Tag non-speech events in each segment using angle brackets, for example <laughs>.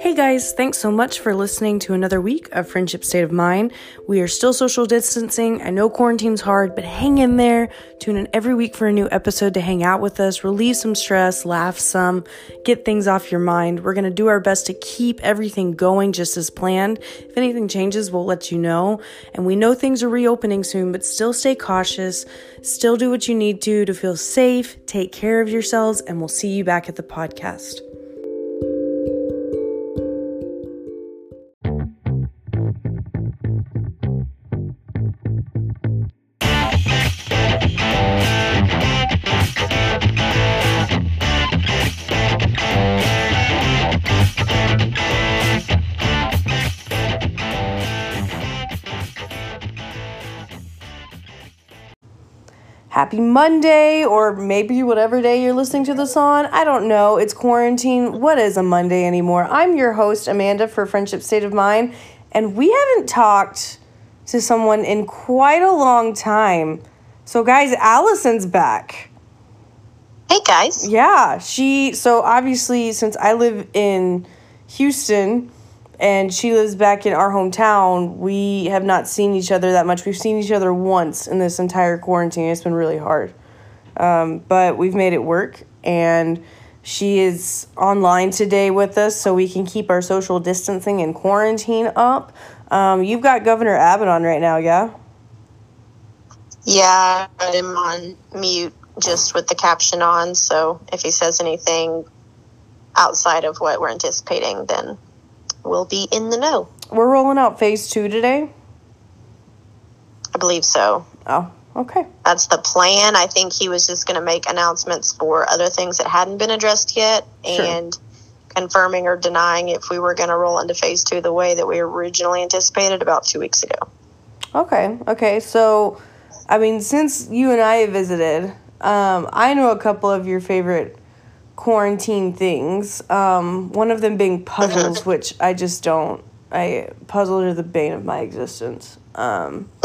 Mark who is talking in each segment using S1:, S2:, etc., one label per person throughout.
S1: Hey guys, thanks so much for listening to another week of Friendship State of Mind. We are still social distancing. I know quarantine's hard, but hang in there. Tune in every week for a new episode to hang out with us, relieve some stress, laugh some, get things off your mind. We're going to do our best to keep everything going just as planned. If anything changes, we'll let you know. And we know things are reopening soon, but still stay cautious. Still do what you need to to feel safe. Take care of yourselves, and we'll see you back at the podcast. Happy Monday, or maybe whatever day you're listening to this on. I don't know. It's quarantine. What is a Monday anymore? I'm your host, Amanda, for Friendship State of Mind, and we haven't talked to someone in quite a long time. So, guys, Allison's back.
S2: Hey, guys.
S1: Yeah, she, so obviously, since I live in Houston, and she lives back in our hometown. We have not seen each other that much. We've seen each other once in this entire quarantine. It's been really hard. Um, but we've made it work, and she is online today with us so we can keep our social distancing and quarantine up. Um, you've got Governor Abbott on right now, yeah?
S2: Yeah, I'm on mute just with the caption on. So if he says anything outside of what we're anticipating, then we'll be in the know.
S1: We're rolling out phase two today.
S2: I believe so.
S1: Oh, okay.
S2: That's the plan. I think he was just going to make announcements for other things that hadn't been addressed yet
S1: Sure.
S2: and confirming or denying if we were going to roll into phase two the way that we originally anticipated about two weeks ago.
S1: Okay, okay. So, I mean, since you and I visited, um, I know a couple of your favorite quarantine things. Um, one of them being puzzles, which I just don't. I puzzles are the bane of my existence. Um, <laughs>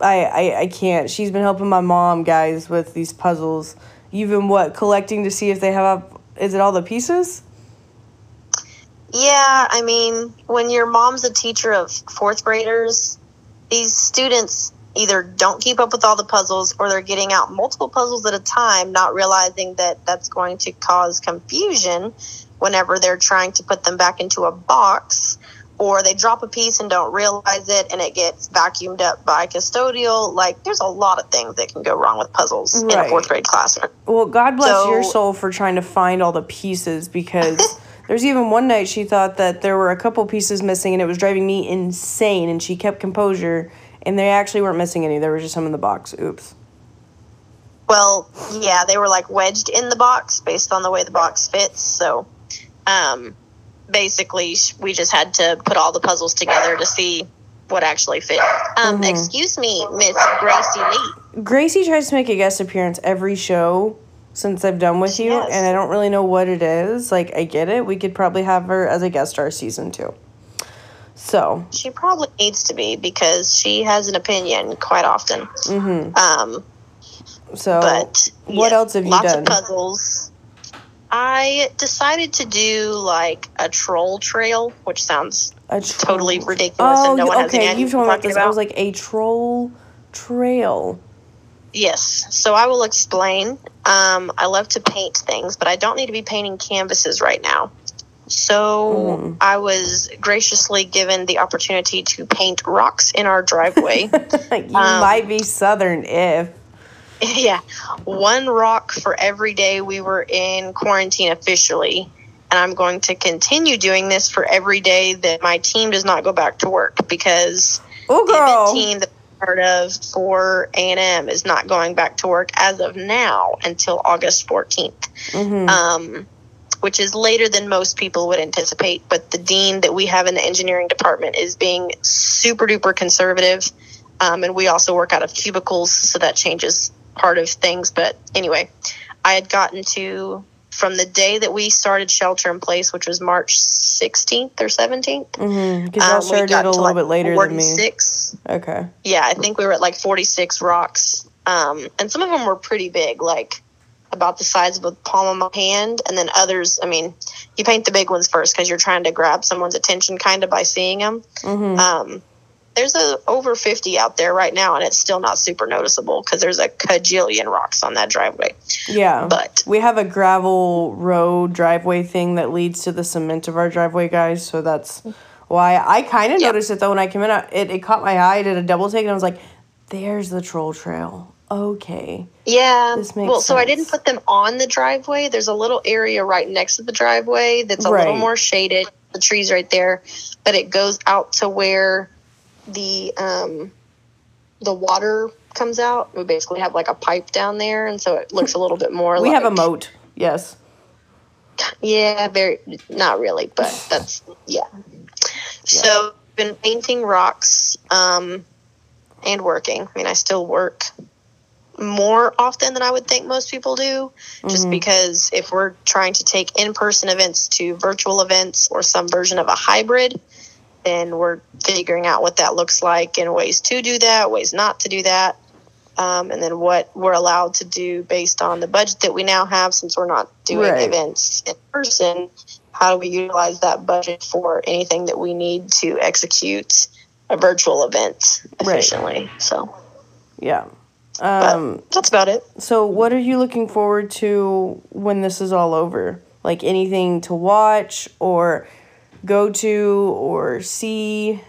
S1: I, I I can't. She's been helping my mom, guys, with these puzzles. You've been what collecting to see if they have up. Is it all the pieces?
S2: Yeah, I mean, when your mom's a teacher of fourth graders, these students either don't keep up with all the puzzles or they're getting out multiple puzzles at a time, not realizing that that's going to cause confusion whenever they're trying to put them back into a box. Or they drop a piece and don't realize it, and it gets vacuumed up by custodial. Like, there's a lot of things that can go wrong with puzzles in a fourth grade classroom.
S1: Well, God bless
S2: So-
S1: your soul for trying to find all the pieces because <laughs> there's even one night she thought that there were a couple pieces missing and it was driving me insane and she kept composure and they actually weren't missing any. There was just some in the box. Oops.
S2: Well, yeah, they were like wedged in the box based on the way the box fits. So, um, basically, we just had to put all the puzzles together to see what actually fit. Um,
S1: Mhm.
S2: Excuse me, Miss Gracie Lee.
S1: Gracie tries to make a guest appearance every show since I've done with you
S2: Yes.
S1: and I don't really know what it is. Like I get it. We could probably have her as a guest star season 2. So,
S2: She probably needs to be because she has an opinion quite often.
S1: mhm.
S2: Um,
S1: So
S2: but
S1: what
S2: yeah,
S1: else have you
S2: lots
S1: done?
S2: Lots of puzzles. I decided to do like a troll trail, which sounds totally ridiculous
S1: Oh,
S2: and no one has any
S1: okay.
S2: idea
S1: You've told me about this.
S2: talking
S1: I was like a troll trail.
S2: Yes. So I will explain. Um, I love to paint things, but I don't need to be painting canvases right now. So
S1: Mhm.
S2: I was graciously given the opportunity to paint rocks in our driveway. <laughs>
S1: you
S2: Um,
S1: might be southern if. <laughs>
S2: yeah. One rock for every day we were in quarantine officially. And I'm going to continue doing this for every day that my team does not go back to work because
S1: Oh,
S2: the team that I'm part of for A&M is not going back to work as of now until August 14th,
S1: Mhm.
S2: um, which is later than most people would anticipate. But the dean that we have in the engineering department is being super duper conservative. Um, and we also work out of cubicles, so that changes part of things. But anyway, I had gotten to from the day that we started shelter in place, which was March 16th or 17th.
S1: Mhm. Because y'all
S2: um, we
S1: started a little
S2: like,
S1: bit later than me. Okay.
S2: Yeah, I think we were at like 46 rocks. Um, and some of them were pretty big, like about the size of a palm of my hand. And then others, I mean, you paint the big ones first because you're trying to grab someone's attention kind of by seeing them.
S1: Mm-hmm.
S2: Um, there's a over 50 out there right now, and it's still not super noticeable because there's a cajillion rocks on that driveway.
S1: Yeah.
S2: But
S1: we have a gravel road driveway thing that leads to the cement of our driveway, guys. So that's why I kind of
S2: Yeah.
S1: noticed it though when I came in. It, it caught my eye. I did a double take and I was like, there's the troll trail. Okay.
S2: yeah,
S1: This makes
S2: well, so I didn't put them on the driveway. There's a little area right next to the driveway that's a little more shaded. The trees right there, but it goes out to where the um, the water comes out. We basically have like a pipe down there, and so it looks a little bit more.
S1: Like <laughs> We
S2: like,
S1: have a moat. Yes.
S2: Yeah, very not really, but <sighs> that's yeah. So been painting rocks um, and working. I mean, I still work more often than I would think most people do, just
S1: Mhm.
S2: because if we're trying to take in-person events to virtual events or some version of a hybrid, then we're figuring out what that looks like and ways to do that, ways not to do that. Um, and then what we're allowed to do based on the budget that we now have since we're not doing
S1: Right.
S2: events in person how do we utilize that budget for anything that we need to execute a virtual event
S1: Right.
S2: efficiently so
S1: Yeah. Um,
S2: that's about it
S1: so what are you looking forward to when this is all over? Like anything to watch or go to or see?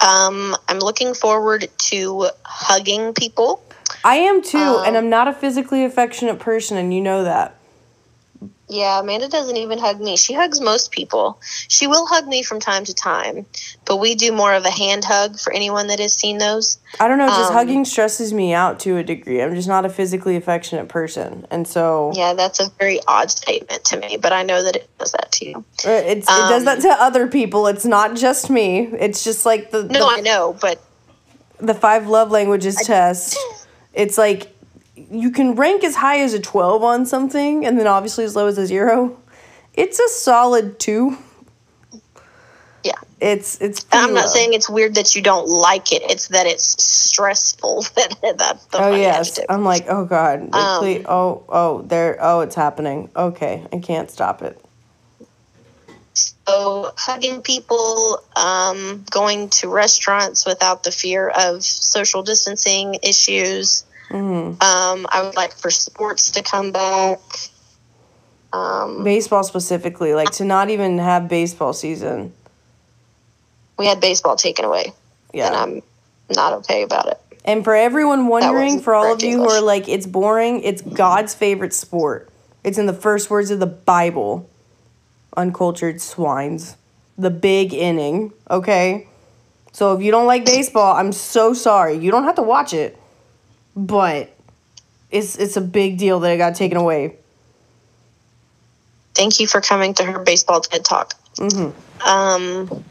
S2: um, i'm looking forward to hugging people
S1: I am too, and
S2: Um,
S1: I'm not a physically affectionate person, and you know that.
S2: Yeah amanda doesn't even hug me she hugs most people she will hug me from time to time but we do more of a hand hug for anyone that has seen those
S1: I don't know, just
S2: Um,
S1: hugging stresses me out to a degree. I'm just not a physically affectionate person. And so
S2: yeah that's a very odd statement to me but i know that it does that to you
S1: uh, it's, it does
S2: Um,
S1: that to other people. It's not just me. It's just like the,
S2: no
S1: the,
S2: i know but
S1: the five love languages test. It's like you can rank as high as a 12 on something and then obviously as low as a zero. It's a solid two.
S2: yeah
S1: It's it's
S2: I'm not
S1: low.
S2: saying it's weird that you don't like it. It's that it's stressful. <laughs> that's the
S1: Oh yes,
S2: adjective.
S1: I'm like, oh god,
S2: Um,
S1: please, oh oh, there, oh, it's happening. Okay, I can't stop it.
S2: So hugging people, um, going to restaurants without the fear of social distancing issues.
S1: Hmm
S2: Um, I would like for sports to come back. Um,
S1: Baseball specifically, like to not even have baseball season.
S2: we had baseball taken away, and
S1: Yeah,
S2: I'm not okay about it.
S1: and for everyone wondering, for all of you who are like, it's boring. It's God's favorite sport. It's in the first words of the Bible. Uncultured swines. The big inning. Okay. So if you don't like baseball, I'm so sorry. You don't have to watch it, but it's it's a big deal that it got taken away.
S2: Thank you for coming to her baseball TED Talk.
S1: hmm
S2: Um,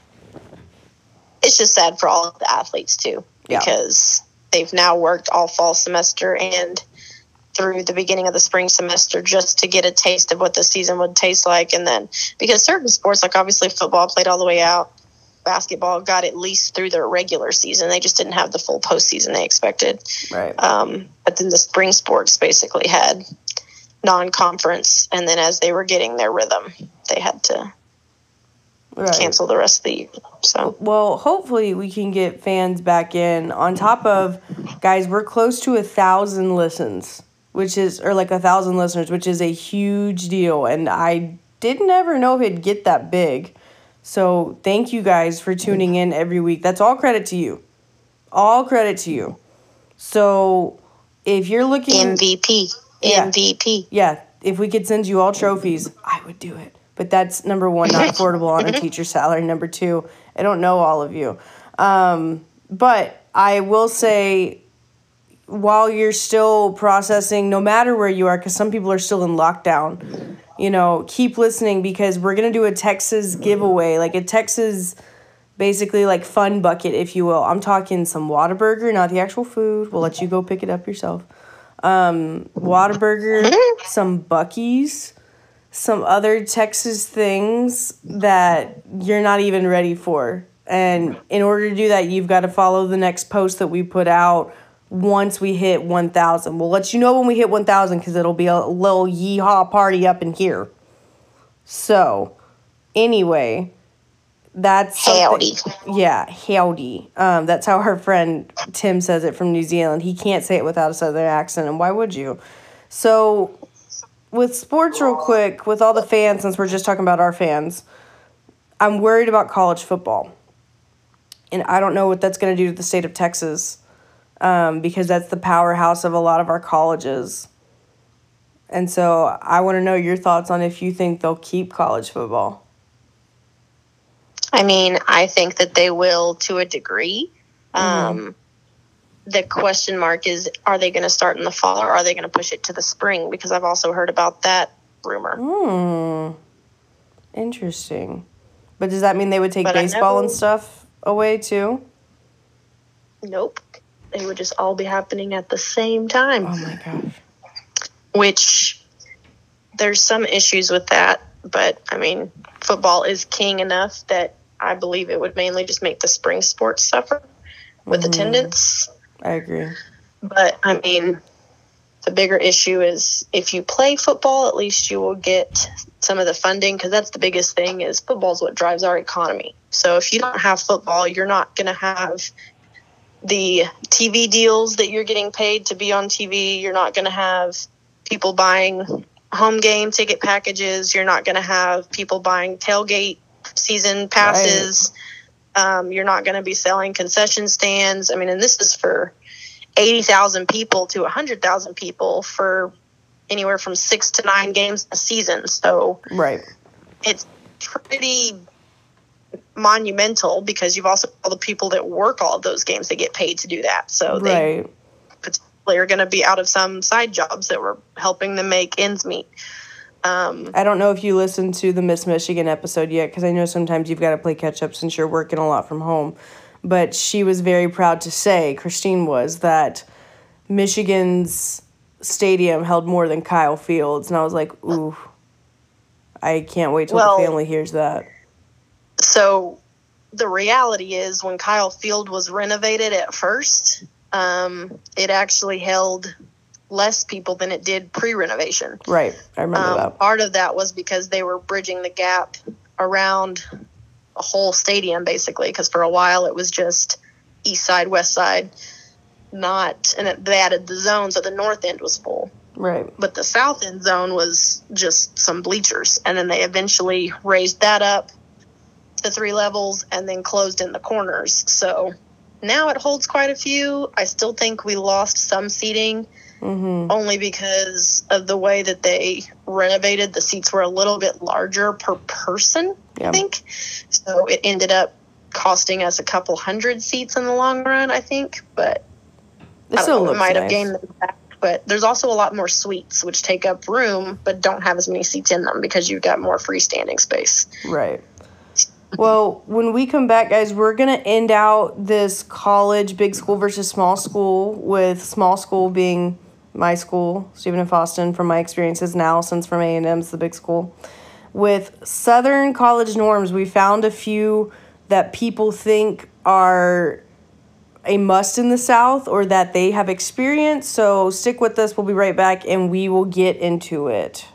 S2: it's just sad for all of the athletes too,
S1: Yeah.
S2: because they've now worked all fall semester and through the beginning of the spring semester just to get a taste of what the season would taste like, and then because certain sports, like obviously football, played all the way out. Basketball got at least through their regular season. They just didn't have the full postseason they expected.
S1: Right.
S2: Um, but then the spring sports basically had non-conference, and then as they were getting their rhythm, they had to
S1: Right.
S2: cancel the rest of the year. So
S1: Well, hopefully we can get fans back in. On top of, guys, we're close to a thousand listens, which is or like a thousand listeners, which is a huge deal. And I didn't ever know if it'd get that big. So thank you guys for tuning in every week. That's all credit to you. All credit to you. So if you're looking
S2: MVP,
S1: Yeah.
S2: MVP.
S1: yeah, if we could send you all trophies, I would do it. But that's number one, not <laughs> affordable on a teacher's salary. Number two, I don't know all of you. Um, but I will say, while you're still processing, no matter where you are, because some people are still in lockdown, you know, keep listening because we're going to do a Texas giveaway, like a Texas basically like fun bucket, if you will. I'm talking some Whataburger, not the actual food. We'll let you go pick it up yourself. Um, Whataburger, some Buc-ee's, some other Texas things that you're not even ready for. And in order to do that, you've got to follow the next post that we put out once we hit 1,000. We'll let you know when we hit 1,000 because it'll be a little yeehaw party up in here. So, anyway, that's
S2: Howdy.
S1: Yeah, howdy. Um, that's how her friend Tim says it from New Zealand. He can't say it without a southern accent, and why would you? So, with sports, real quick, with all the fans, since we're just talking about our fans, I'm worried about college football, and I don't know what that's going to do to the state of Texas, um, because that's the powerhouse of a lot of our colleges. And so, I want to know your thoughts on if you think they'll keep college football.
S2: I mean, I think that they will to a degree.
S1: Mm-hmm.
S2: Um, the question mark is are they going to start in the fall or are they going to push it to the spring? Because I've also heard about that rumor.
S1: Hmm. Interesting. But does that mean they would take
S2: But
S1: baseball and stuff away too?
S2: Nope. They would just all be happening at the same time,
S1: Oh my gosh.
S2: which there's some issues with that. But I mean, football is king enough that I believe it would mainly just make the spring sports suffer with
S1: Mhm.
S2: attendance.
S1: I agree.
S2: But I mean, the bigger issue is if you play football, at least you will get some of the funding because that's the biggest thing is football is what drives our economy. So if you don't have football, you're not going to have the TV deals that you're getting paid to be on TV. You're not going to have people buying home game ticket packages. You're not going to have people buying tailgate season passes. Um, you're not going to be selling concession stands. I mean, and this is for 80,000 people to 100,000 people for anywhere from six to nine games a season. So
S1: Right.
S2: it's pretty monumental because you've also all the people that work all of those games, they get paid to do that. So they
S1: Right.
S2: potentially are going to be out of some side jobs that were helping them make ends meet. Um,
S1: I don't know if you listened to the Miss Michigan episode yet because I know sometimes you've got to play catch up since you're working a lot from home. But she was very proud to say, Christine was, that Michigan's stadium held more than Kyle Fields. And I was like, ooh, I can't wait till
S2: Well-
S1: the family hears that.
S2: So the reality is when Kyle Field was renovated at first, um, it actually held less people than it did pre-renovation.
S1: Right. I remember
S2: Um,
S1: that.
S2: part of that was because they were bridging the gap around a whole stadium, basically. Because for a while it was just east side, west side, not, and it, they added the zone, so the north end was full.
S1: Right.
S2: But the south end zone was just some bleachers, and then they eventually raised that up to three levels and then closed in the corners. So now it holds quite a few. I still think we lost some seating
S1: Mm-hmm.
S2: only because of the way that they renovated. The seats were a little bit larger per person,
S1: Yeah.
S2: I think. So it ended up costing us a couple hundred seats in the long run, I think. But
S1: It still
S2: know,
S1: looks
S2: it might have gained them back. But there's also a lot more suites, which take up room but don't have as many seats in them because you've got more freestanding space.
S1: Right. Well, when we come back, guys, we're going to end out this college big school versus small school with small school being my school, Stephen F. Austin, from my experiences now, since from A&M's the big school. With Southern college norms, we found a few that people think are a must in the South or that they have experienced. So stick with us. We'll be right back and we will get into it.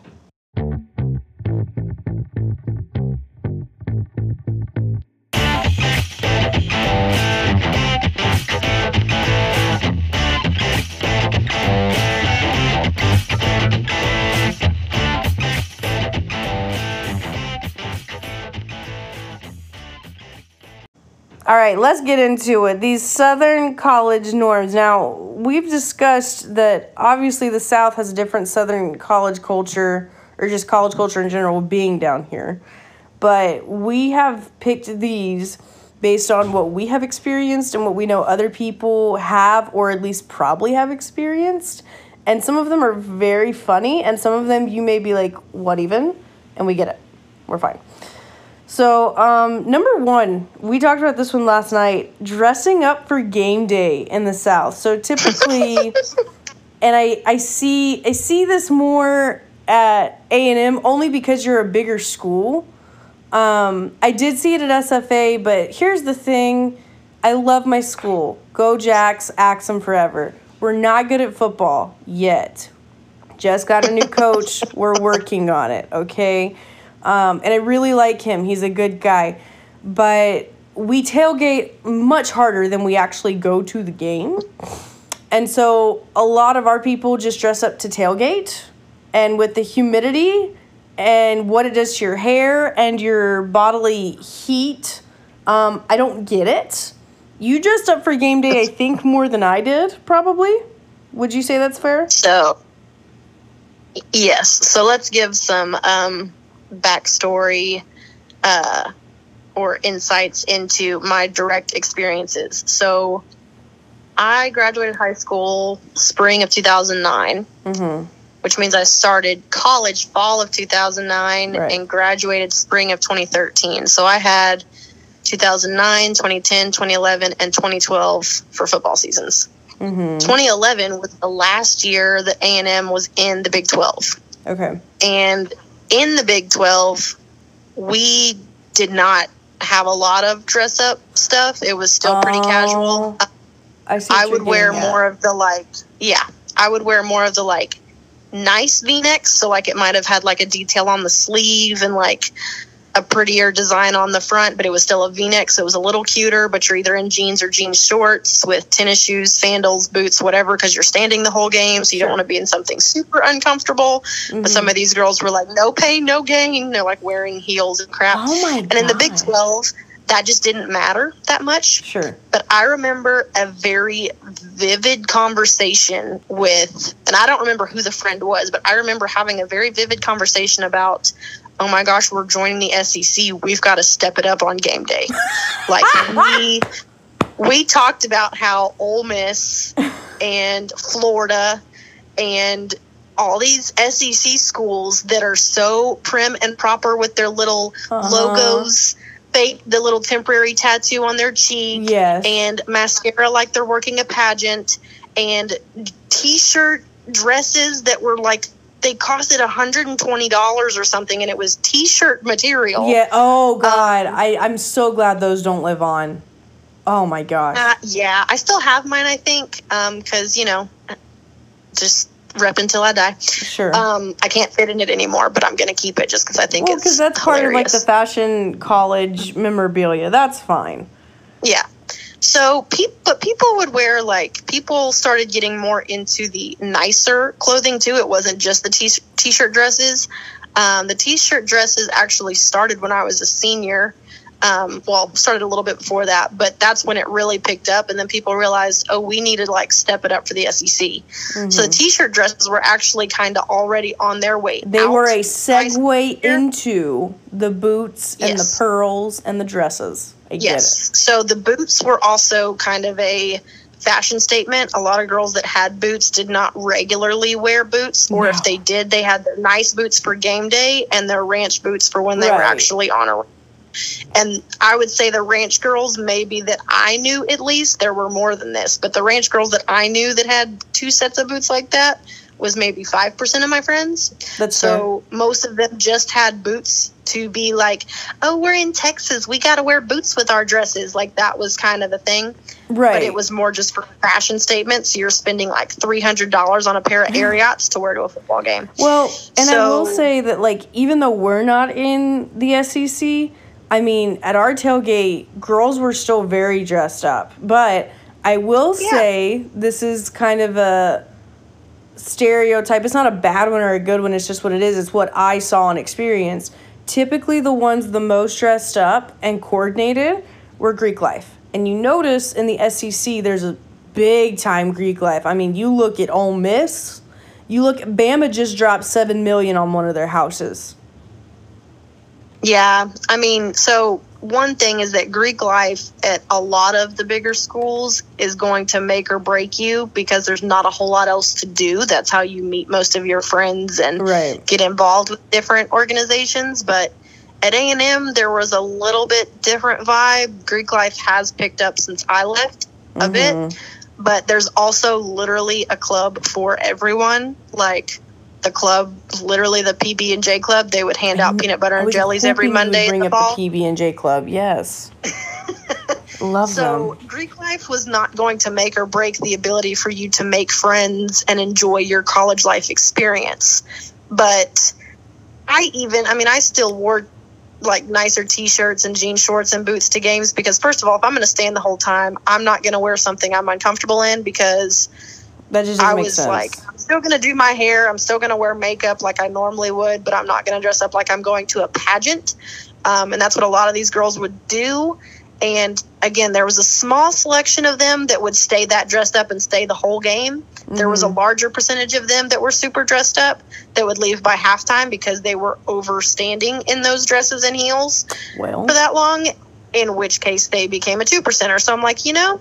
S1: All right, let's get into it. These Southern college norms. Now, we've discussed that obviously the South has a different Southern college culture, or just college culture in general, being down here. But we have picked these based on what we have experienced and what we know other people have, or at least probably have experienced. And some of them are very funny, and some of them you may be like, what even? And we get it. We're fine. So, um, number one, we talked about this one last night dressing up for game day in the South. So, typically, <laughs> and I, I see I see this more at A&M only because you're a bigger school. Um, I did see it at SFA, but here's the thing. I love my school. Go Jacks, Axe 'em forever. We're not good at football yet. Just got a new coach. We're working on it, okay? Um, and I really like him. He's a good guy. But we tailgate much harder than we actually go to the game. And so a lot of our people just dress up to tailgate. And with the humidity and what it does to your hair and your bodily heat, um, I don't get it. You dressed up for game day, I <laughs> think, more than I did, probably. Would you say that's fair?
S2: So, yes. So let's give some um, backstory uh, or insights into my direct experiences. So, I graduated high school spring of 2009,
S1: Mm-hmm.
S2: which means I started college fall of 2009
S1: Right.
S2: and graduated spring of 2013. So I had 2009, 2010, 2011, and 2012 for football seasons.
S1: Mm-hmm.
S2: 2011 was the last year that A&M was in the Big 12.
S1: Okay.
S2: And in the Big 12, we did not have a lot of dress up stuff. It was still pretty
S1: Oh,
S2: casual.
S1: I.
S2: I would wear
S1: at.
S2: more of the like, yeah, I would wear more of the like nice v necks. So, like, it might have had like a detail on the sleeve and like a prettier design on the front, but it was still a v neck. So, it was a little cuter, but you're either in jeans or jeans shorts with tennis shoes, sandals, boots, whatever, because you're standing the whole game. So, you don't want to be in something super uncomfortable.
S1: Mhm.
S2: But some of these girls were like, no pain, no gain. They're like wearing heels and crap.
S1: Oh my
S2: and in the Big 12, that just didn't matter that much
S1: Sure.
S2: but I remember a very vivid conversation with, and I don't remember who the friend was, but I remember having a very vivid conversation about, oh my gosh, we're joining the SEC. We've got to step it up on game day. like we we talked about how Ole Miss and Florida and all these SEC schools that are so prim and proper with their little
S1: Uh-huh.
S2: logos, fake the little temporary tattoo on their cheek,
S1: Yes.
S2: and mascara like they're working a pageant, and t-shirt dresses that were like they costed $120 or something and it was t-shirt material.
S1: Yeah. Oh
S2: Um,
S1: God. I I'm so glad those don't live on. Oh my gosh.
S2: Uh, yeah, I still have mine, I think, because, you know, just rep until I die.
S1: sure.
S2: Um, I can't fit in it anymore, but I'm going to keep it just because I think
S1: well,
S2: it's
S1: because that's part of like the fashion college memorabilia. That's fine.
S2: Yeah. So, pe- but people would wear like people started getting more into the nicer clothing too. It wasn't just the t- t-shirt dresses. Um, the t-shirt dresses actually started when I was a senior. Um, well, started a little bit before that, but that's when it really picked up. And then people realized, oh, we need to like step it up for the SEC.
S1: Mm-hmm.
S2: So the t-shirt dresses were actually kind of already on their way.
S1: They were a segue into the boots and the pearls and the dresses. I
S2: Yes. So the boots were also kind of a fashion statement. A lot of girls that had boots did not regularly wear boots, or
S1: No.
S2: if they did, they had their nice boots for game day and their ranch boots for when they were actually on a. And I would say the ranch girls, maybe that I knew at least, there were more than this, but the ranch girls that I knew that had two sets of boots like that was maybe 5% of my friends.
S1: That's so.
S2: So most of them just had boots to be like, oh, we're in Texas. We got to wear boots with our dresses. Like that was kind of the thing.
S1: Right.
S2: But it was more just for fashion statements. You're spending like $300 on a pair of Ariats to wear to a football game.
S1: Well, and I will say that, like, even though we're not in the SEC, I mean, at our tailgate, girls were still very dressed up. But I will
S2: Yeah.
S1: say this is kind of a stereotype. It's not a bad one or a good one. It's just what it is. It's what I saw and experienced. Typically, the ones the most dressed up and coordinated were Greek life. And you notice in the SEC, there's a big time Greek life. I mean, you look at Ole Miss. You look, Bama just dropped seven million on one of their houses.
S2: Yeah. I mean, so one thing is that Greek life at a lot of the bigger schools is going to make or break you because there's not a whole lot else to do. That's how you meet most of your friends and
S1: Right.
S2: get involved with different organizations. But at A&M, there was a little bit different vibe. Greek life has picked up since I left a bit, mm-hmm. but there's also literally a club for everyone. Like the club, literally the PB and J club, they would hand out peanut butter and jellies every
S1: hoping you would
S2: Monday in
S1: Bring
S2: the
S1: up
S2: fall.
S1: the PB and J Club. Yes. <laughs> Love
S2: So
S1: them.
S2: Greek life was not going to make or break the ability for you to make friends and enjoy your college life experience. But I even, I mean, I still wore like nicer t-shirts and jean shorts and boots to games because first of all, if I'm going to stand the whole time, I'm not going to wear something I'm uncomfortable in because
S1: That just
S2: I was
S1: sense.
S2: like, I'm still going to do my hair. I'm still going to wear makeup like I normally would, but I'm not going to dress up like I'm going to a pageant. Um, and that's what a lot of these girls would do. And again, there was a small selection of them that would stay that dressed up and stay the whole game. There was a
S1: Mm-hmm.
S2: larger percentage of them that were super dressed up that would leave by halftime because they were overstanding in those dresses and heels
S1: well,
S2: for that long, in which case they became a two percenter. So I'm like, you know,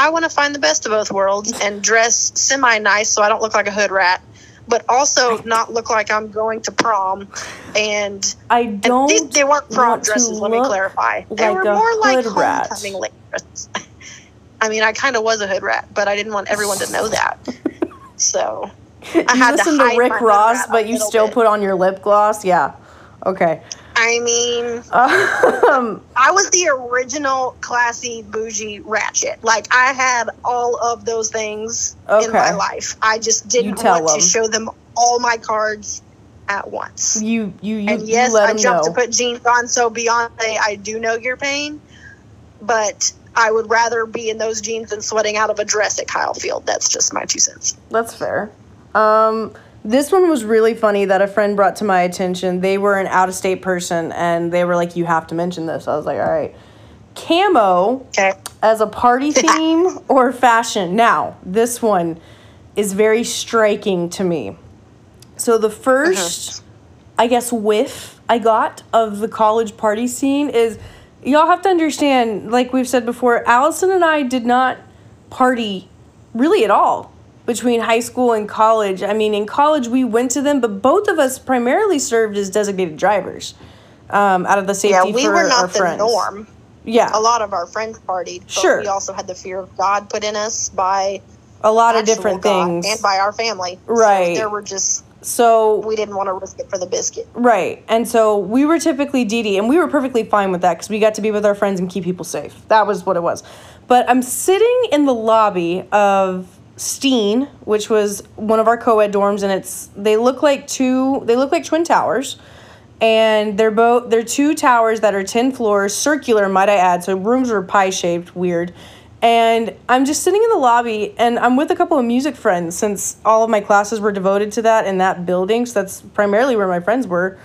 S2: I want to find the best of both worlds and dress semi nice so I don't look like a hood rat, but also not look like I'm going to prom. And,
S1: I don't.
S2: these, they weren't prom dresses, let me clarify. They
S1: like
S2: were
S1: a
S2: more like
S1: hood rat.
S2: homecoming late dresses. <laughs> I mean, I kind of was a hood rat, but I didn't want everyone to know that. <laughs> So I had to
S1: listen to, Rick Ross, but you still
S2: bit.
S1: put on your lip gloss. Yeah. Okay.
S2: I mean,
S1: Um,
S2: I was the original classy bougie ratchet. Like I had all of those things in my life. I just didn't want
S1: them.
S2: to show them all my cards at once.
S1: you you you,
S2: and yes,
S1: you
S2: I jumped
S1: know.
S2: to put jeans on. So Beyonce, I do know your pain, but I would rather be in those jeans than sweating out of a dress at Kyle Field. That's just my two cents.
S1: That's fair. Um, this one was really funny that a friend brought to my attention. They were an out of state person and they were like, You have to mention this. I was like, All right. Camo
S2: Okay.
S1: as a party <laughs> theme or fashion. Now, this one is very striking to me. So, the 1st uh-huh. I guess, whiff I got of the college party scene is y'all have to understand, like we've said before, Allison and I did not party really at all between high school and college. I mean, in college we went to them, but both of us primarily served as designated drivers um, out of the safety
S2: Yeah, we were not the
S1: friends.
S2: norm.
S1: Yeah,
S2: A lot of our friends partied, but
S1: Sure.
S2: we also had the fear of God put in us by
S1: a lot of different
S2: God
S1: things.
S2: and by our family. So
S1: Right.
S2: there were just
S1: so
S2: we didn't want to risk it for the biscuit.
S1: Right. And so we were typically DD, and we were perfectly fine with that because we got to be with our friends and keep people safe. That was what it was. But I'm sitting in the lobby of Steen, which was one of our co-ed dorms, and it's they look like two they look like twin towers. And they're both they're two towers that are 10 floors, circular, might I add. So rooms were pie shaped, weird. And I'm just sitting in the lobby and I'm with a couple of music friends since all of my classes were devoted to that in that building. So that's primarily where my friends were.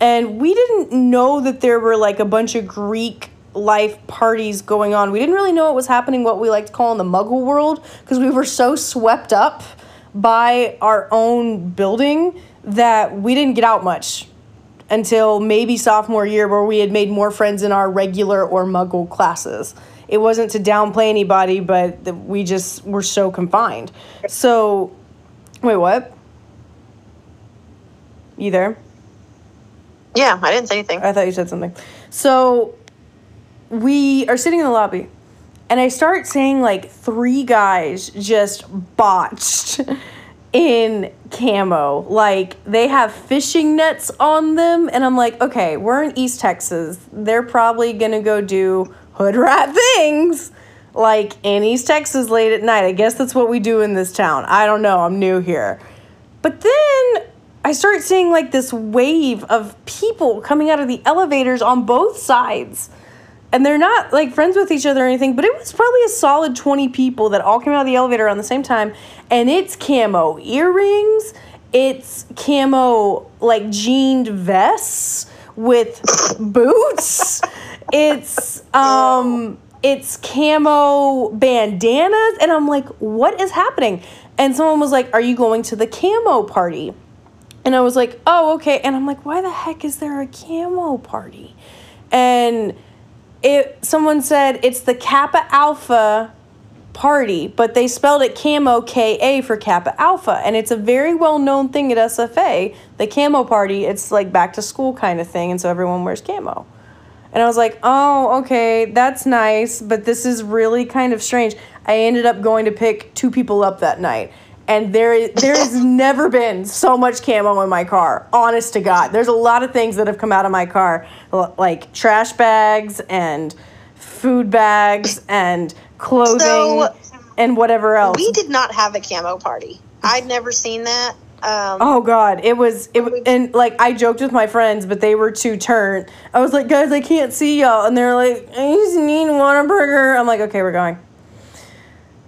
S1: And we didn't know that there were like a bunch of Greek life parties going on. We didn't really know what was happening, what we like to call in the muggle world, because we were so swept up by our own building that we didn't get out much until maybe sophomore year where we had made more friends in our regular or muggle classes. It wasn't to downplay anybody, but we just were so confined. So, wait, what? You there?
S2: Yeah, I didn't say anything.
S1: I thought you said something. So we are sitting in the lobby, and I start saying like three guys just botched <laughs> in camo. Like they have fishing nets on them, and I'm like, okay, we're in East Texas. They're probably gonna go do hood rat <laughs> things. Like in East Texas late at night. I guess that's what we do in this town. I don't know. I'm new here. But then I start seeing like this wave of people coming out of the elevators on both sides. And they're not like friends with each other or anything, but it was probably a solid 20 people that all came out of the elevator around the same time. And it's camo earrings, it's camo like jeaned vests with boots. <laughs> It's um it's camo bandanas and I'm like, "What is happening?" And someone was like, "Are you going to the camo party?" And I was like, "Oh, okay." And I'm like, "Why the heck is there a camo party?" And it someone said it's the Kappa Alpha party, but they spelled it camo K A for Kappa Alpha, and it's a very well known thing at SFA. The camo party, it's like back to school kind of thing, and so everyone wears camo. And I was like, oh, okay, that's nice, but this is really kind of strange. I ended up going to pick two people up that night. And there is there has <laughs> never been so much camo in my car. Honest to God, there's a lot of things that have come out of my car, like trash bags and food bags <laughs> and clothing
S2: So,
S1: and whatever else.
S2: We did not have a camo party. I'd never seen that. Um,
S1: Oh God, it was it and like I joked with my friends, but they were too turned. I was like, guys, I can't see y'all, and they're like, I just need Whataburger. I'm like, okay, we're going.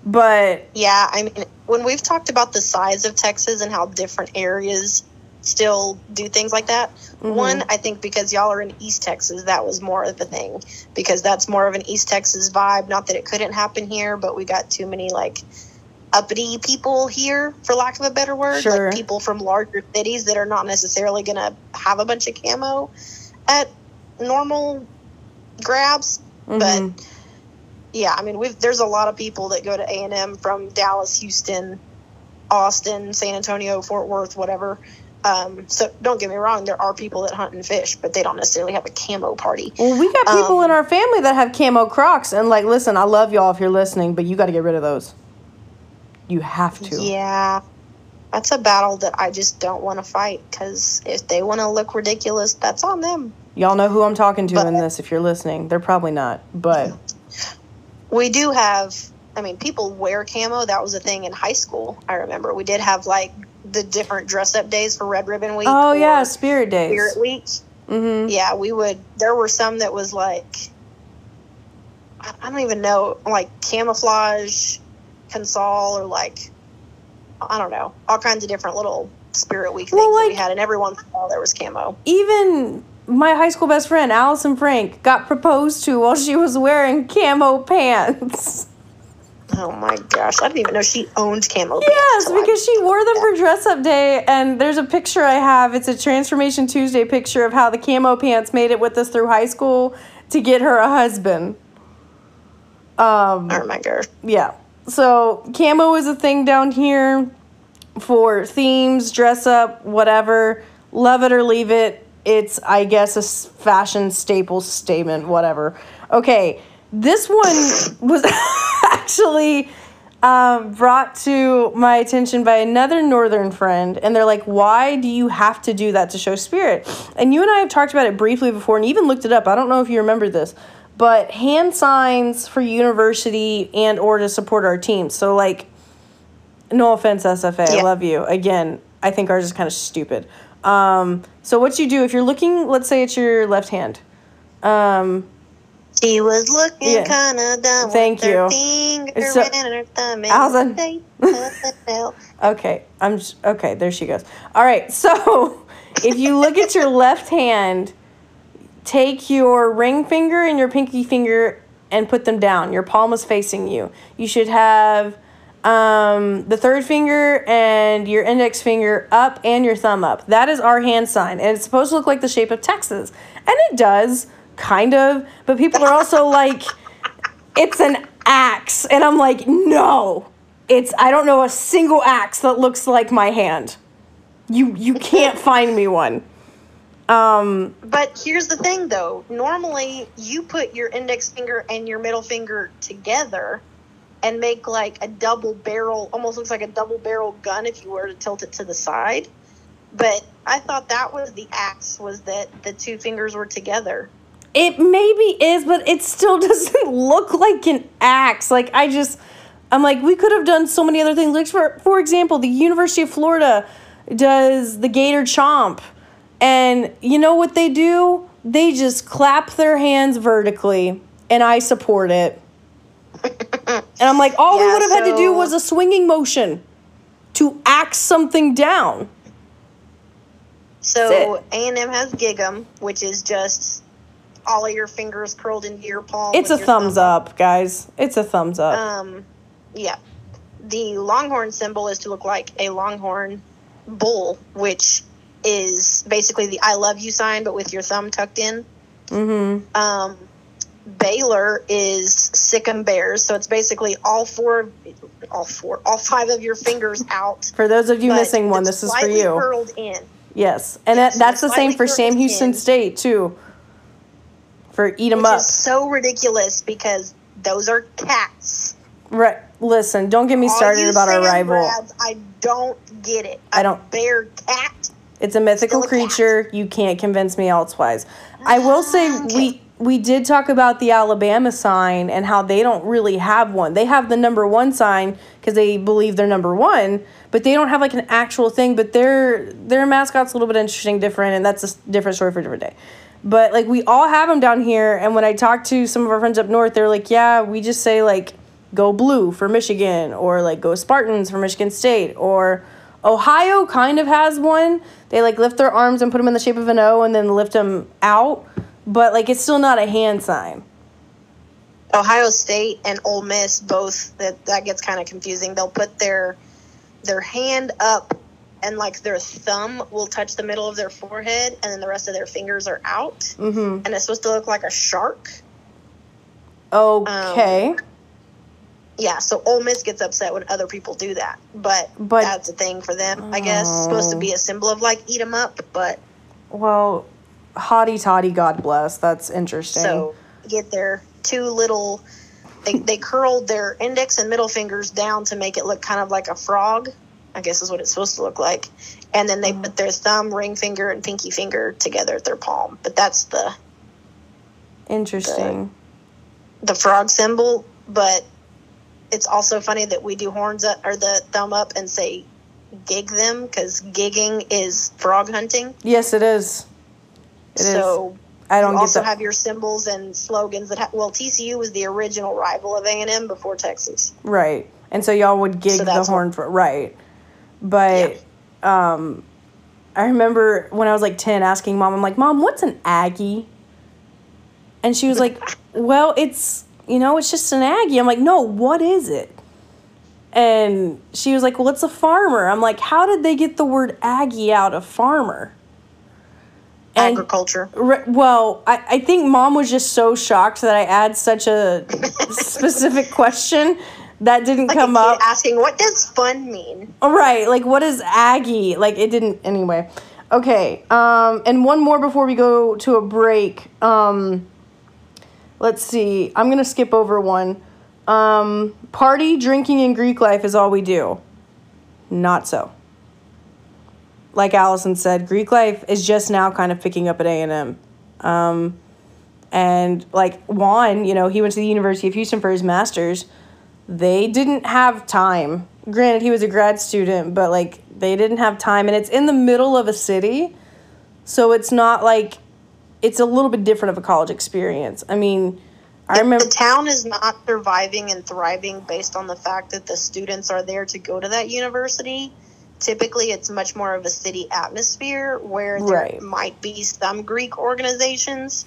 S1: But
S2: Yeah, I mean, when we've talked about the size of Texas and how different areas still do things like that,
S1: Mm-hmm.
S2: one, I think because y'all are in East Texas, that was more of a thing because that's more of an East Texas vibe. Not that it couldn't happen here, but we got too many like uppity people here, for lack of a better word,
S1: Sure.
S2: like people from larger cities that are not necessarily going to have a bunch of camo at normal grabs,
S1: mhm.
S2: but yeah, I mean, we've there's a lot of people that go to A and M from Dallas, Houston, Austin, San Antonio, Fort Worth, whatever. Um, so don't get me wrong, there are people that hunt and fish, but they don't necessarily have a camo party.
S1: well, we got people
S2: Um,
S1: in our family that have camo Crocs, and like, listen, I love y'all if you're listening, but you got to get rid of those. You have to.
S2: Yeah, that's a battle that I just don't want to fight because if they want to look ridiculous, that's on them.
S1: Y'all know who I'm talking to
S2: But-
S1: in this. If you're listening, they're probably not, but <laughs>
S2: We do have, I mean, people wear camo. That was a thing in high school. I remember we did have like the different dress up days for Red Ribbon Week.
S1: oh yeah, Spirit Days.
S2: Spirit Week.
S1: Mm-hmm.
S2: Yeah, we would. There were some that was like, I don't even know, like camouflage, console, or like, I don't know, all kinds of different little Spirit Week things
S1: Well,
S2: we had, and every once in a while there was camo.
S1: even my high school best friend Allison Frank got proposed to while she was wearing camo pants.
S2: Oh my gosh, I didn't even know she owned camo.
S1: Yes,
S2: pants, I-
S1: because she wore them for dress up day, and there's a picture I have. It's a Transformation Tuesday picture of how the camo pants made it with us through high school to get her a husband. Um,
S2: Oh my gosh.
S1: yeah. So camo is a thing down here for themes, dress up, whatever. Love it or leave it. It's, I guess, a fashion staple statement, whatever. Okay, this one was <laughs> actually um, brought to my attention by another northern friend, and they're like, "Why do you have to do that to show spirit?" And you and I have talked about it briefly before, and even looked it up. I don't know if you remember this, but hand signs for university and or to support our team. So like, no offense, SFA, I love you. Again, I think ours is kind of stupid. Um, so what you do if you're looking, let's say it's your left hand. Um,
S2: She was looking
S1: Yeah.
S2: kind of dumb.
S1: Thank you. So-
S2: her thumb in
S1: Allison.
S2: the face. What <laughs> the hell?
S1: Okay, I'm just, okay. There she goes. All right, <laughs> so if you look at your left hand, take your ring finger and your pinky finger and put them down. Your palm is facing you. You should have um, the third finger and your index finger up and your thumb up. That is our hand sign, and it's supposed to look like the shape of Texas, and it does kind of. But people are also <laughs> like, it's an axe, and I'm like, no, it's I don't know a single axe that looks like my hand. You you can't <laughs> find me one. Um,
S2: But here's the thing, though. Normally, you put your index finger and your middle finger together and make like a double barrel, almost looks like a double barrel gun if you were to tilt it to the side. But I thought that was the axe, was that the two fingers were together.
S1: It maybe is, but it still <laughs> doesn't look like an axe. Like I just, I'm like, we could have done so many other things. Like for for example, the University of Florida does the Gator Chomp, and you know what they do? They just clap their hands vertically, and I support it. <laughs> and I'm like, all we would have had to do was a swinging motion to axe something down.
S2: So A and M has Gig'em, which is just all of your fingers curled into your palm.
S1: It's a thumbs
S2: thumb
S1: up, guys. It's a thumbs up.
S2: Um, yeah. The longhorn symbol is to look like a longhorn bull, which is basically the I love you sign, but with your thumb tucked in.
S1: mm-hmm.
S2: Um, Baylor is Sic 'em bears, so it's basically all four, all four, all five of your fingers out.
S1: For those of you missing one, this is for you.
S2: Curled in.
S1: Yes, and
S2: Yes,
S1: that, that's the same for Sam Houston
S2: in.
S1: State too. For eat 'em
S2: Which
S1: up,
S2: so ridiculous because those are cats.
S1: right? Listen, don't get me started about our rival.
S2: grads, I don't get it.
S1: I don't-
S2: Bear cat.
S1: It's a mythical
S2: a cat.
S1: creature. You can't convince me elsewise. I will ah, say we we did talk about the Alabama sign and how they don't really have one. They have the number one sign because they believe they're number one, but they don't have like an actual thing. But their their mascot's a little bit interesting, different, and that's a different story for a different day. But like we all have them down here, and when I talk to some of our friends up north, they're like, "Yeah, we just say like go blue for Michigan, or like go Spartans for Michigan State, or." Ohio kind of has one. They like lift their arms and put them in the shape of an O and then lift them out but like it's still not a hand sign.
S2: Ohio State and Ole Miss both that that gets kind of confusing. They'll put their their hand up and like their thumb will touch the middle of their forehead and then the rest of their fingers are out.
S1: Mm-hmm.
S2: And it's supposed to look like a shark.
S1: Okay.
S2: Um, yeah, so Ole Miss gets upset when other people do that, but,
S1: But-
S2: that's a thing for them, I guess. Supposed to be a symbol of like eat 'em up, but
S1: Well, hotty toddy, God bless. That's interesting.
S2: So get their two little they, they curled their index and middle fingers down to make it look kind of like a frog. I guess is what it's supposed to look like. And then they mm. put their thumb, ring finger, and pinky finger together at their palm. But that's the
S1: interesting.
S2: the frog symbol. But it's also funny that we do horns up or the thumb up and say gig 'em because gigging is frog hunting.
S1: yes, it is. It is.
S2: so
S1: I don't
S2: you
S1: get
S2: also
S1: that.
S2: have your symbols and slogans that ha- well TCU was the original rival of A&M before Texas.
S1: right. And so y'all would gig
S2: So
S1: the
S2: that's what-
S1: horn for right. But um I remember when I was like 10 asking mom, I'm like, Mom, what's an Aggie? And she was like, <laughs> Well, it's, you know, it's just an Aggie. I'm like, No, what is it? And she was like, Well, it's a farmer. I'm like, How did they get the word Aggie out of farmer? And-
S2: Agriculture.
S1: Re- well, I, I think mom was just so shocked that I add such a <laughs> specific question that didn't
S2: Like
S1: come up.
S2: asking, what does fun mean?
S1: All right, like what is Aggie? Like it didn't anyway. Okay, um, and one more before we go to a break. Um, let's see. I'm gonna skip over one. Um, party, drinking, and Greek life is all we do. Not so. Like Allison said, Greek life is just now kind of picking up at A and M. Um, and like Juan, you know, he went to the University of Houston for his master's they didn't have time. Granted, he was a grad student, but like they didn't have time, and it's in the middle of a city, so it's not like it's a little bit different of a college experience. I mean, I remember.
S2: The town is not surviving and thriving based on the fact that the students are there to go to that university. Typically, it's much more of a city atmosphere where there
S1: Right.
S2: might be some Greek organizations,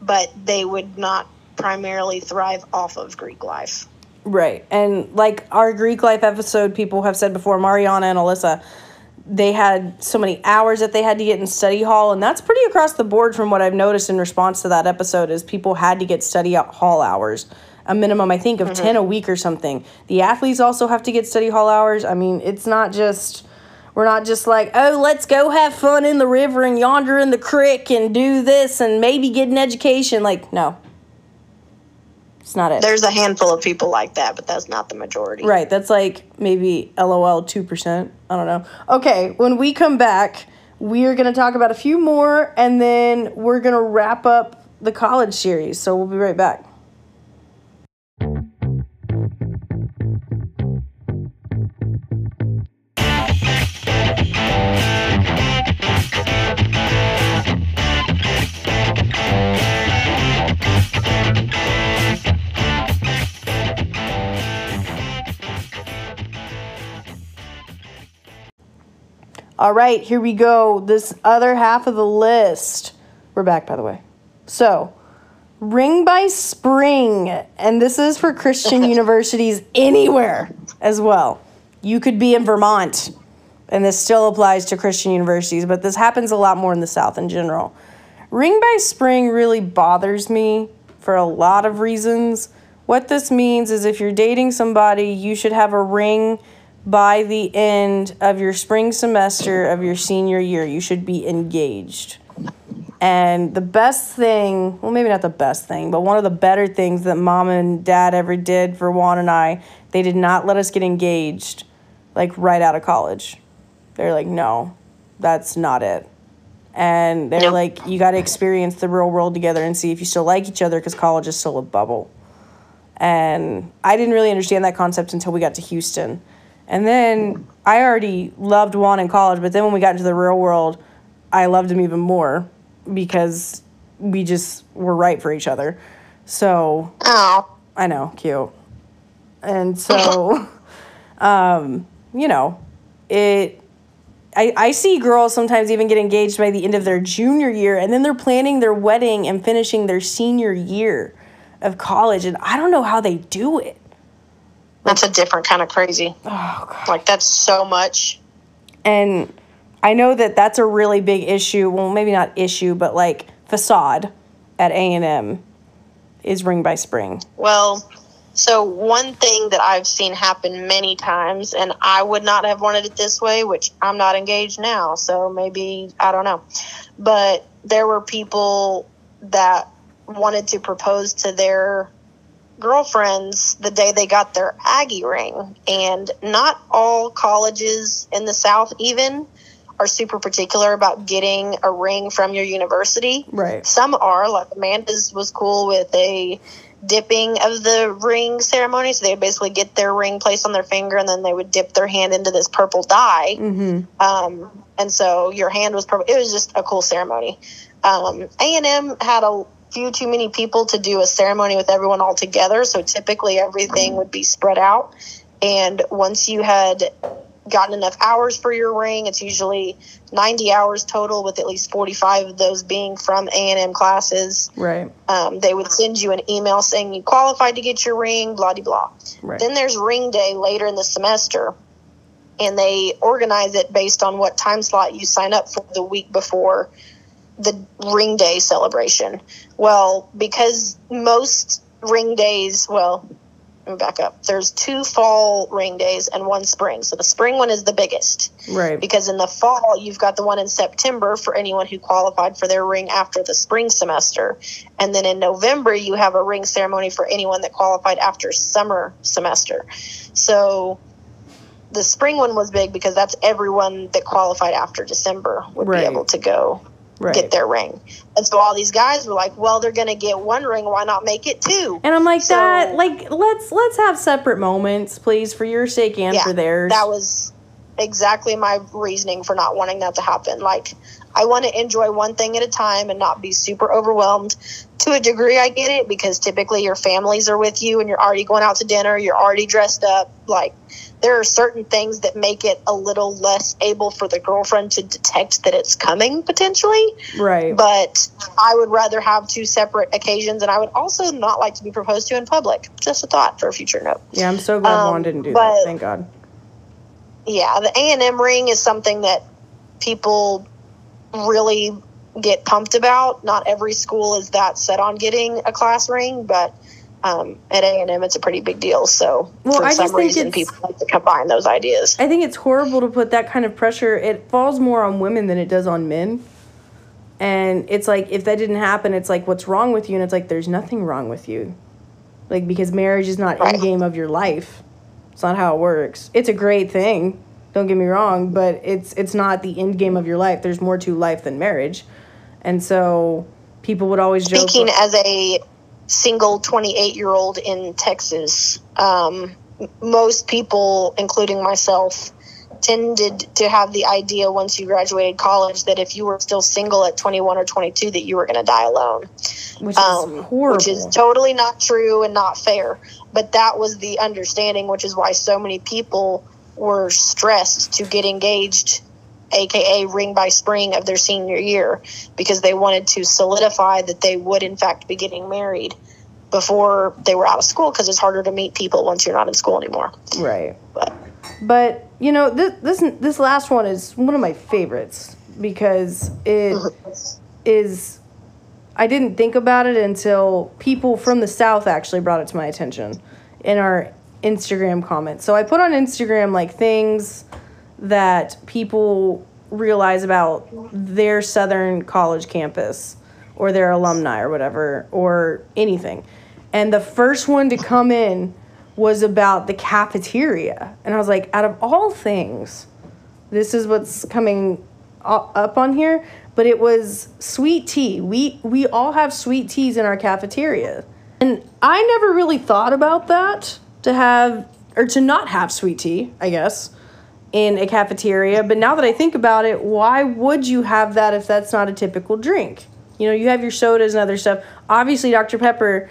S2: but they would not primarily thrive off of Greek life.
S1: Right. And like our Greek life episode, people have said before, Mariana and Alyssa, they had so many hours that they had to get in study hall. And that's pretty across the board from what I've noticed in response to that episode is people had to get study hall hours. A minimum, I think, of mm-hmm. 10 a week or something. The athletes also have to get study hall hours. I mean, it's not just, we're not just like, oh, let's go have fun in the river and yonder in the creek and do this and maybe get an education. Like, no. It's not it.
S2: There's a handful of people like that, but that's not the majority.
S1: Right, that's like maybe LOL 2%. I don't know. Okay, when we come back, we are going to talk about a few more and then we're going to wrap up the college series. So we'll be right back. All right, here we go. This other half of the list. We're back, by the way. So, Ring by Spring, and this is for Christian <laughs> universities anywhere as well. You could be in Vermont, and this still applies to Christian universities, but this happens a lot more in the South in general. Ring by Spring really bothers me for a lot of reasons. What this means is if you're dating somebody, you should have a ring by the end of your spring semester of your senior year. You should be engaged. And the best thing, well, maybe not the best thing, but one of the better things that mom and dad ever did for Juan and I, they did not let us get engaged like right out of college. They're like, no, that's not it. And they're
S2: Nope.
S1: like, you got to experience the real world together and see if you still like each other because college is still a bubble. And I didn't really understand that concept until we got to Houston. And then I already loved Juan in college, but then when we got into the real world, I loved him even more because we just were right for each other. So
S2: Oh,
S1: I know, cute. And so, <laughs> um, you know, it. I, I see girls sometimes even get engaged by the end of their junior year, and then they're planning their wedding and finishing their senior year of college, and I don't know how they do it.
S2: That's a different kind of crazy.
S1: Oh god.
S2: Like that's so much.
S1: And I know that that's a really big issue. Well, maybe not issue, but like facade at A and M is ring by spring.
S2: Well, so one thing that I've seen happen many times, and I would not have wanted it this way, which I'm not engaged now, so maybe I don't know. But there were people that wanted to propose to their girlfriends the day they got their Aggie ring, and not all colleges in the South even are super particular about getting a ring from your university.
S1: Right.
S2: Some are, like Amanda's was cool with a dipping of the ring ceremony. So they would basically get their ring placed on their finger and then they would dip their hand into this purple dye.
S1: Mm-hmm.
S2: Um, and so your hand was purple. It was just a cool ceremony. Um, A&M had a few too many people to do a ceremony with everyone all together. So typically everything would be spread out. And once you had gotten enough hours for your ring, it's usually 90 hours total with at least 45 of those being from A&M classes.
S1: Right.
S2: Um, they would send you an email saying you qualified to get your ring, blah, blah, blah.
S1: Right.
S2: Then there's ring day later in the semester, and they organize it based on what time slot you sign up for the week before the ring day celebration. Well, because most ring days, well, let me back up. There's two fall ring days and one spring. So the spring one is the biggest
S1: Right.
S2: because in the fall you've got the one in September for anyone who qualified for their ring after the spring semester, and then in November you have a ring ceremony for anyone that qualified after summer semester. So the spring one was big because that's everyone that qualified after December would
S1: Right.
S2: be able to go
S1: Right.
S2: get their ring. And so all these guys were like, "Well, they're going to get one ring. Why not make it two?"
S1: And I'm like
S2: So-
S1: that. Like let's let's have separate moments, please, for your sake and for theirs.
S2: That was exactly my reasoning for not wanting that to happen. Like, I want to enjoy one thing at a time and not be super overwhelmed. To a degree, I get it because typically your families are with you and you're already going out to dinner, you're already dressed up. Like, there are certain things that make it a little less able for the girlfriend to detect that it's coming potentially
S1: right.
S2: but I would rather have two separate occasions, and I would also not like to be proposed to in public. Just a thought for a future note.
S1: yeah, I'm so glad
S2: um,
S1: Juan didn't do that. Thank God.
S2: Yeah, the A and M ring is something that people really get pumped about. Not every school is that set on getting a class ring, but um, at A and M, it's a pretty big deal. So
S1: Well,
S2: for
S1: I
S2: some reason, people like to combine those ideas.
S1: I think it's horrible to put that kind of pressure. It falls more on women than it does on men. And it's like if that didn't happen, it's like what's wrong with you? And it's like there's nothing wrong with you. Like because marriage is not
S2: Right.
S1: end game of your life. It's not how it works. It's a great thing. Don't get me wrong, but it's it's not the end game of your life. There's more to life than marriage. And so people would always joke
S2: Speaking as a single 28 year old in Texas, um, most people, including myself, tended to have the idea once you graduated college that if you were still single at 21 or 22 that you were going to die alone
S1: which is
S2: um,
S1: horrible.
S2: which is totally not true and not fair. But that was the understanding, which is why so many people were stressed to get engaged, aka ring by spring of their senior year, because they wanted to solidify that they would, in fact, be getting married before they were out of school because it's harder to meet people once you're not in school anymore.
S1: right.
S2: But
S1: But you know, this this this last one is one of my favorites because it is. I didn't think about it until people from the south actually brought it to my attention in our Instagram comments. So I put on Instagram like things that people realize about their southern college campus or their alumni or whatever or anything. And the first one to come in was about the cafeteria. And I was like, out of all things, this is what's coming up on here. but it was sweet tea. We we all have sweet teas in our cafeteria. And I never really thought about that to have or to not have sweet tea, I guess, in a cafeteria. But now that I think about it, why would you have that if that's not a typical drink? You know, you have your sodas and other stuff. Obviously, Dr. Pepper.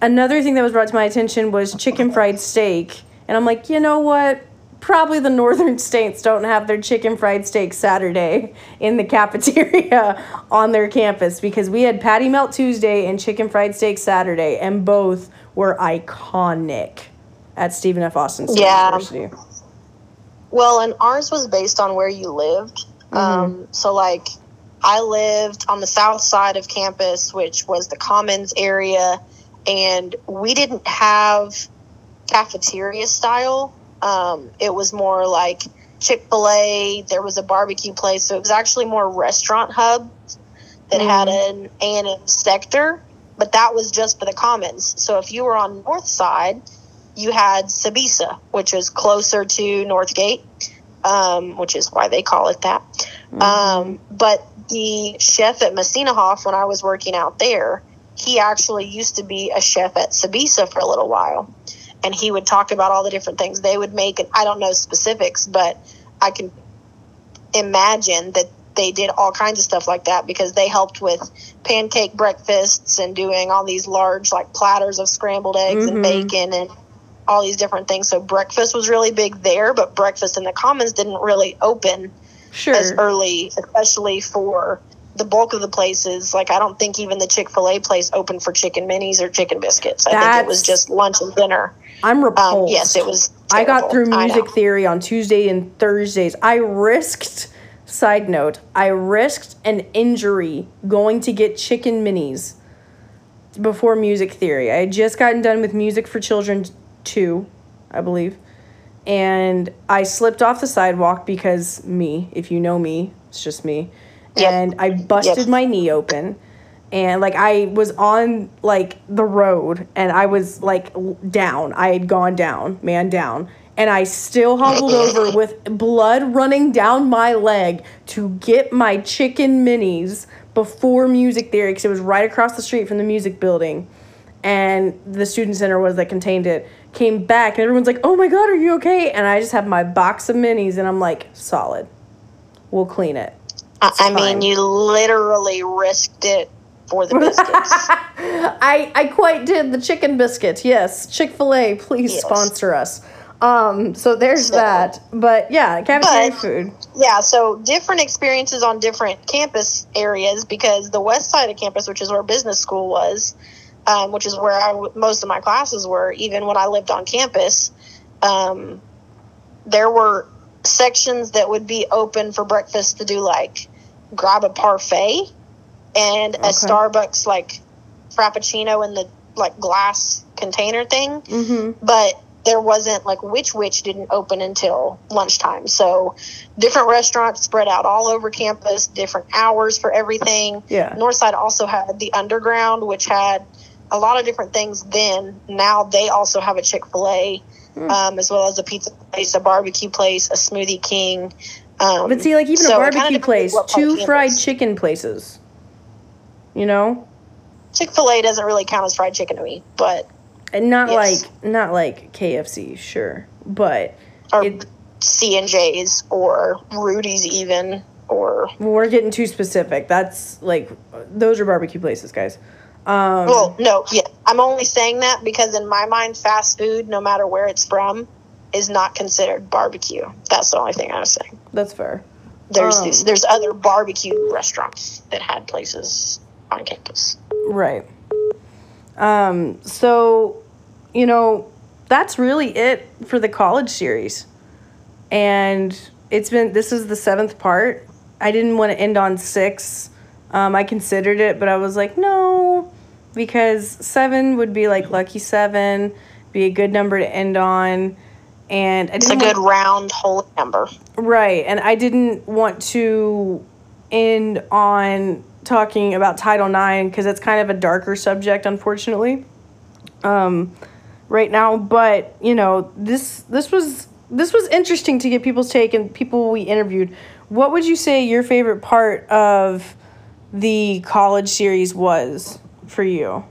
S1: Another thing that was brought to my attention was chicken fried steak. And I'm like, you know what? Probably the <laughs> northern states don't have their chicken fried steak Saturday in the cafeteria <laughs> on their campus because we had patty melt Tuesday and chicken fried steak Saturday, and both were iconic at Stephen F. Austin State
S2: Yeah.
S1: University.
S2: Well, and ours was based on where you lived. Um, so, like, I lived on the south side of campus, which was the Commons area, and we didn't have cafeteria style. Um, it was more like Chick fil A, there was a barbecue place. So, it was actually more restaurant hub that had an A&M sector, but that was just for the Commons. So, if you were on north side, you had Sbisa, which is closer to Northgate, um, which is why they call it that. Um, but the chef at Messina Hof, when I was working out there, he actually used to be a chef at Sbisa for a little while. And he would talk about all the different things they would make. And I don't know specifics, but I can imagine that they did all kinds of stuff like that because they helped with pancake breakfasts and doing all these large like platters of scrambled eggs and
S1: Mhm.
S2: bacon and all these different things. So breakfast was really big there, but breakfast in the commons didn't really open
S1: Sure.
S2: as early, especially for the bulk of the places. Like I don't think even the Chick Fil A place opened for chicken minis or chicken biscuits. I think it was just lunch and dinner.
S1: I'm repulsed.
S2: Um, yes, it was.
S1: I got through music theory on Tuesday and Thursdays. I risked, side note, I risked an injury going to get chicken minis before music theory. I had just gotten done with Music for Children 2, I believe. And I slipped off the sidewalk because me, if you know me, it's just me.
S2: Yep.
S1: And I busted
S2: Yep.
S1: my knee open. And like I was on like the road and I was like down. I had gone down, man down. And I still hobbled over with blood running down my leg to get my chicken minis before music theory because it was right across the street from the music building and the student center was that contained it came back and everyone's like oh my god are you okay? And i just have my box of minis and i'm like solid. We'll clean it.
S2: I, I
S1: fine.
S2: mean, you literally risked it for the biscuits. <laughs>
S1: i i quite did. The chicken biscuits. Yes. Chick-fil-a please
S2: Yes.
S1: sponsor us. Um so there's
S2: So-
S1: that. But yeah cafeteria
S2: But-
S1: food.
S2: yeah, so different experiences on different campus areas because the west side of campus, which is where business school was, um, which is where I w- most of my classes were, even when I lived on campus, um, there were sections that would be open for breakfast to do like grab a parfait and a Starbucks like frappuccino in the like glass container thing.
S1: Mm-hmm.
S2: But there wasn't like which which didn't open until lunchtime. So different restaurants spread out all over campus different hours for everything.
S1: Yeah.
S2: northside also had the underground which had a lot of different things then now they also have a chick-fil-a
S1: Hmm.
S2: um, as well as a pizza place a barbecue place a smoothie king um,
S1: but see like even
S2: so
S1: a barbecue place
S2: what part of
S1: two fried
S2: campus.
S1: chicken places you know
S2: chick-fil-a doesn't really count as fried chicken to me but
S1: and not
S2: Yes.
S1: like not like kfc sure but
S2: or
S1: It-
S2: c and j's or rudy's even or
S1: we're getting too specific. That's like those are barbecue places, guys. Um,
S2: Well, no, yeah. I'm only saying that because in my mind, fast food, no matter where it's from, is not considered barbecue. That's the only thing I was saying.
S1: that's fair.
S2: There's
S1: Um,
S2: these, there's other barbecue restaurants that had places on campus.
S1: Right. Um, so, you know, that's really it for the college series. And it's been, this is the seventh part. I didn't want to end on six. Um, I considered it, but I was like, no, because seven would be like lucky seven, be a good number to end on. And I
S2: It's a
S1: didn't want-
S2: good round whole number.
S1: Right, and I didn't want to end on talking about Title IX because it's kind of a darker subject, unfortunately, um, right now. But you know, this this was this was interesting to get people's take and people we interviewed. What would you say your favorite part of the college series was for you?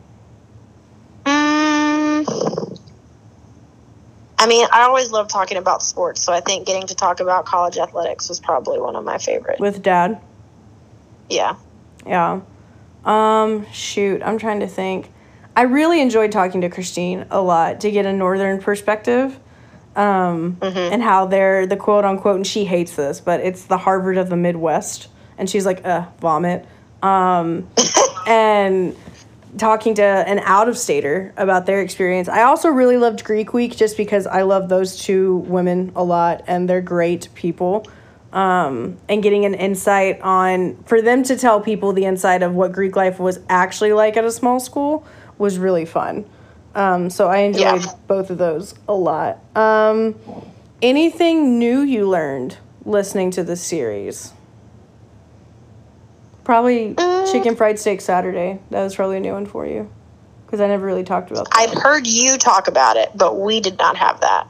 S2: Mm, I mean, I always love talking about sports, so I think getting to talk about college athletics was probably one of my favorite.
S1: With dad?
S2: Yeah.
S1: Yeah. Um, shoot, I'm trying to think. I really enjoyed talking to Christine a lot to get a northern perspective. Um, and how they're the quote unquote, and she hates this, but it's the Harvard of the Midwest. And she's like, uh, vomit. Um, <laughs> and talking to an out of stater about their experience. I also really loved Greek Week just because I love those two women a lot and they're great people. Um, and getting an insight on for them to tell people the inside of what Greek life was actually like at a small school was really fun. Um, so I enjoyed
S2: Yeah.
S1: both of those a lot. Um, anything new you learned listening to the series? Probably
S2: Mm.
S1: chicken fried steak Saturday. That was probably a new one for you because I never really talked about that.
S2: I've heard you talk about it, but we did not have that.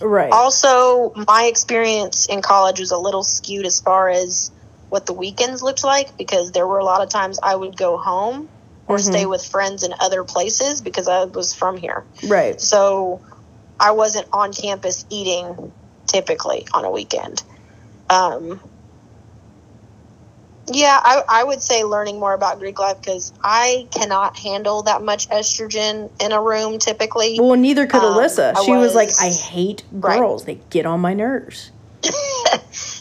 S1: right.
S2: Also, my experience in college was a little skewed as far as what the weekends looked like because there were a lot of times I would go home or stay with friends in other places because I was from here.
S1: right.
S2: So I wasn't on campus eating typically on a weekend. Um, yeah, I, I would say learning more about Greek life because I cannot handle that much estrogen in a room typically.
S1: Well, neither could
S2: Um,
S1: Alyssa.
S2: I
S1: She was, like, I hate
S2: Right.
S1: girls. They get on my nerves. <laughs>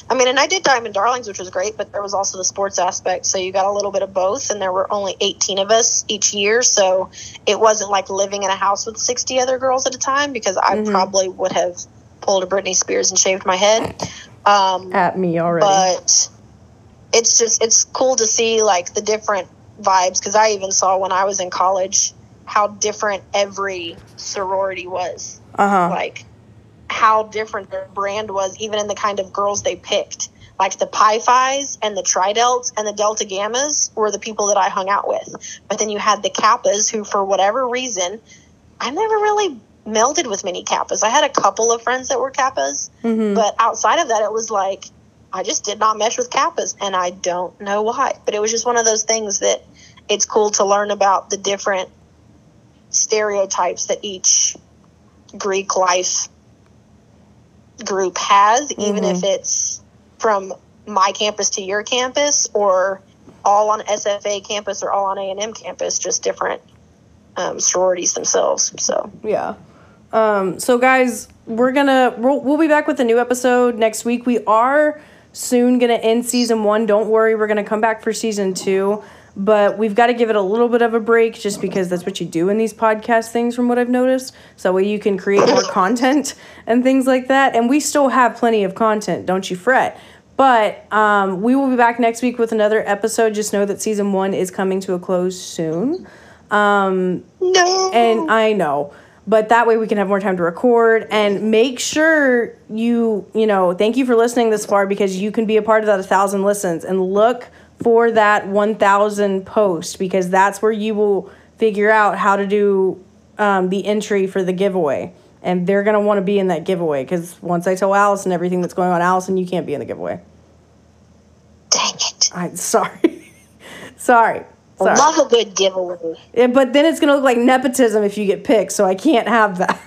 S2: I mean, and I did Diamond Darlings, which was great, but there was also the sports aspect. So you got a little bit of both, and there were only 18 of us each year. So it wasn't like living in a house with 60 other girls at a time because I
S1: Mhm.
S2: probably would have pulled a Britney Spears and shaved my head. Um, <laughs>
S1: At me already.
S2: but it's just, it's cool to see like the different vibes because I even saw when I was in college how different every sorority was
S1: uh huh.
S2: like how different their brand was, even in the kind of girls they picked. Like the Pi Phis and the Tri Tridelts and the Delta Gammas were the people that I hung out with. But then you had the Kappas, who, for whatever reason, I never really melded with many Kappas. I had a couple of friends that were Kappas,
S1: hmm
S2: but outside of that, it was like I just did not mesh with Kappas, and I don't know why. But it was just one of those things that it's cool to learn about the different stereotypes that each Greek life group has, even
S1: Mhm.
S2: if it's from my campus to your campus or all on SFA campus or all on A&M campus, just different um, sororities themselves. So
S1: Yeah. Um, so guys, we're gonna we'll, we'll be back with a new episode next week. We are soon gonna end season one. Don't worry, we're gonna come back for season two. But we've got to give it a little bit of a break just because that's what you do in these podcast things, from what I've noticed. So that way you can create more <coughs> content and things like that. And we still have plenty of content, don't you fret. But um, we will be back next week with another episode. Just know that season one is coming to a close soon. Um,
S2: no,
S1: and I know, but that way we can have more time to record and make sure you, you know, thank you for listening this far because you can be a part of that a thousand listens and look for that 1000 post because that's where you will figure out how to do um, the entry for the giveaway. And they're going to want to be in that giveaway because once I tell Allison everything that's going on, Allison, you can't be in the giveaway.
S2: dang it!
S1: I'm sorry. <laughs> sorry. Sorry.
S2: Love a good giveaway.
S1: Yeah, but then it's going to look like nepotism if you get picked, so I can't have that.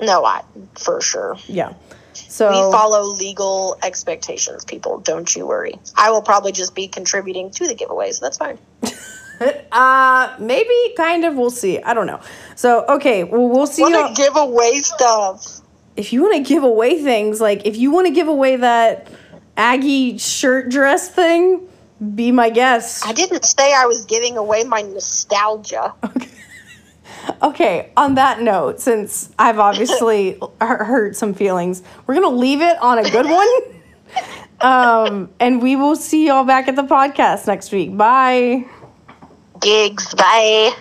S2: No, I for sure.
S1: Yeah. So
S2: We follow legal expectations, people. Don't you worry. I will probably just be contributing to the giveaway, so that's fine. <laughs>
S1: uh maybe kind of we'll see. I don't know. So okay, well we'll see
S2: want to give away stuff?
S1: if you want to give away things like if you want to give away that Aggie shirt dress thing, be my guest.
S2: I didn't say I was giving away my nostalgia.
S1: Okay, <laughs> Okay, on that note, since I've obviously <laughs> hurt some feelings, we're gonna leave it on a good one. <laughs> Um, and we will see y'all back at the podcast next week. Bye.
S2: Gigs, bye.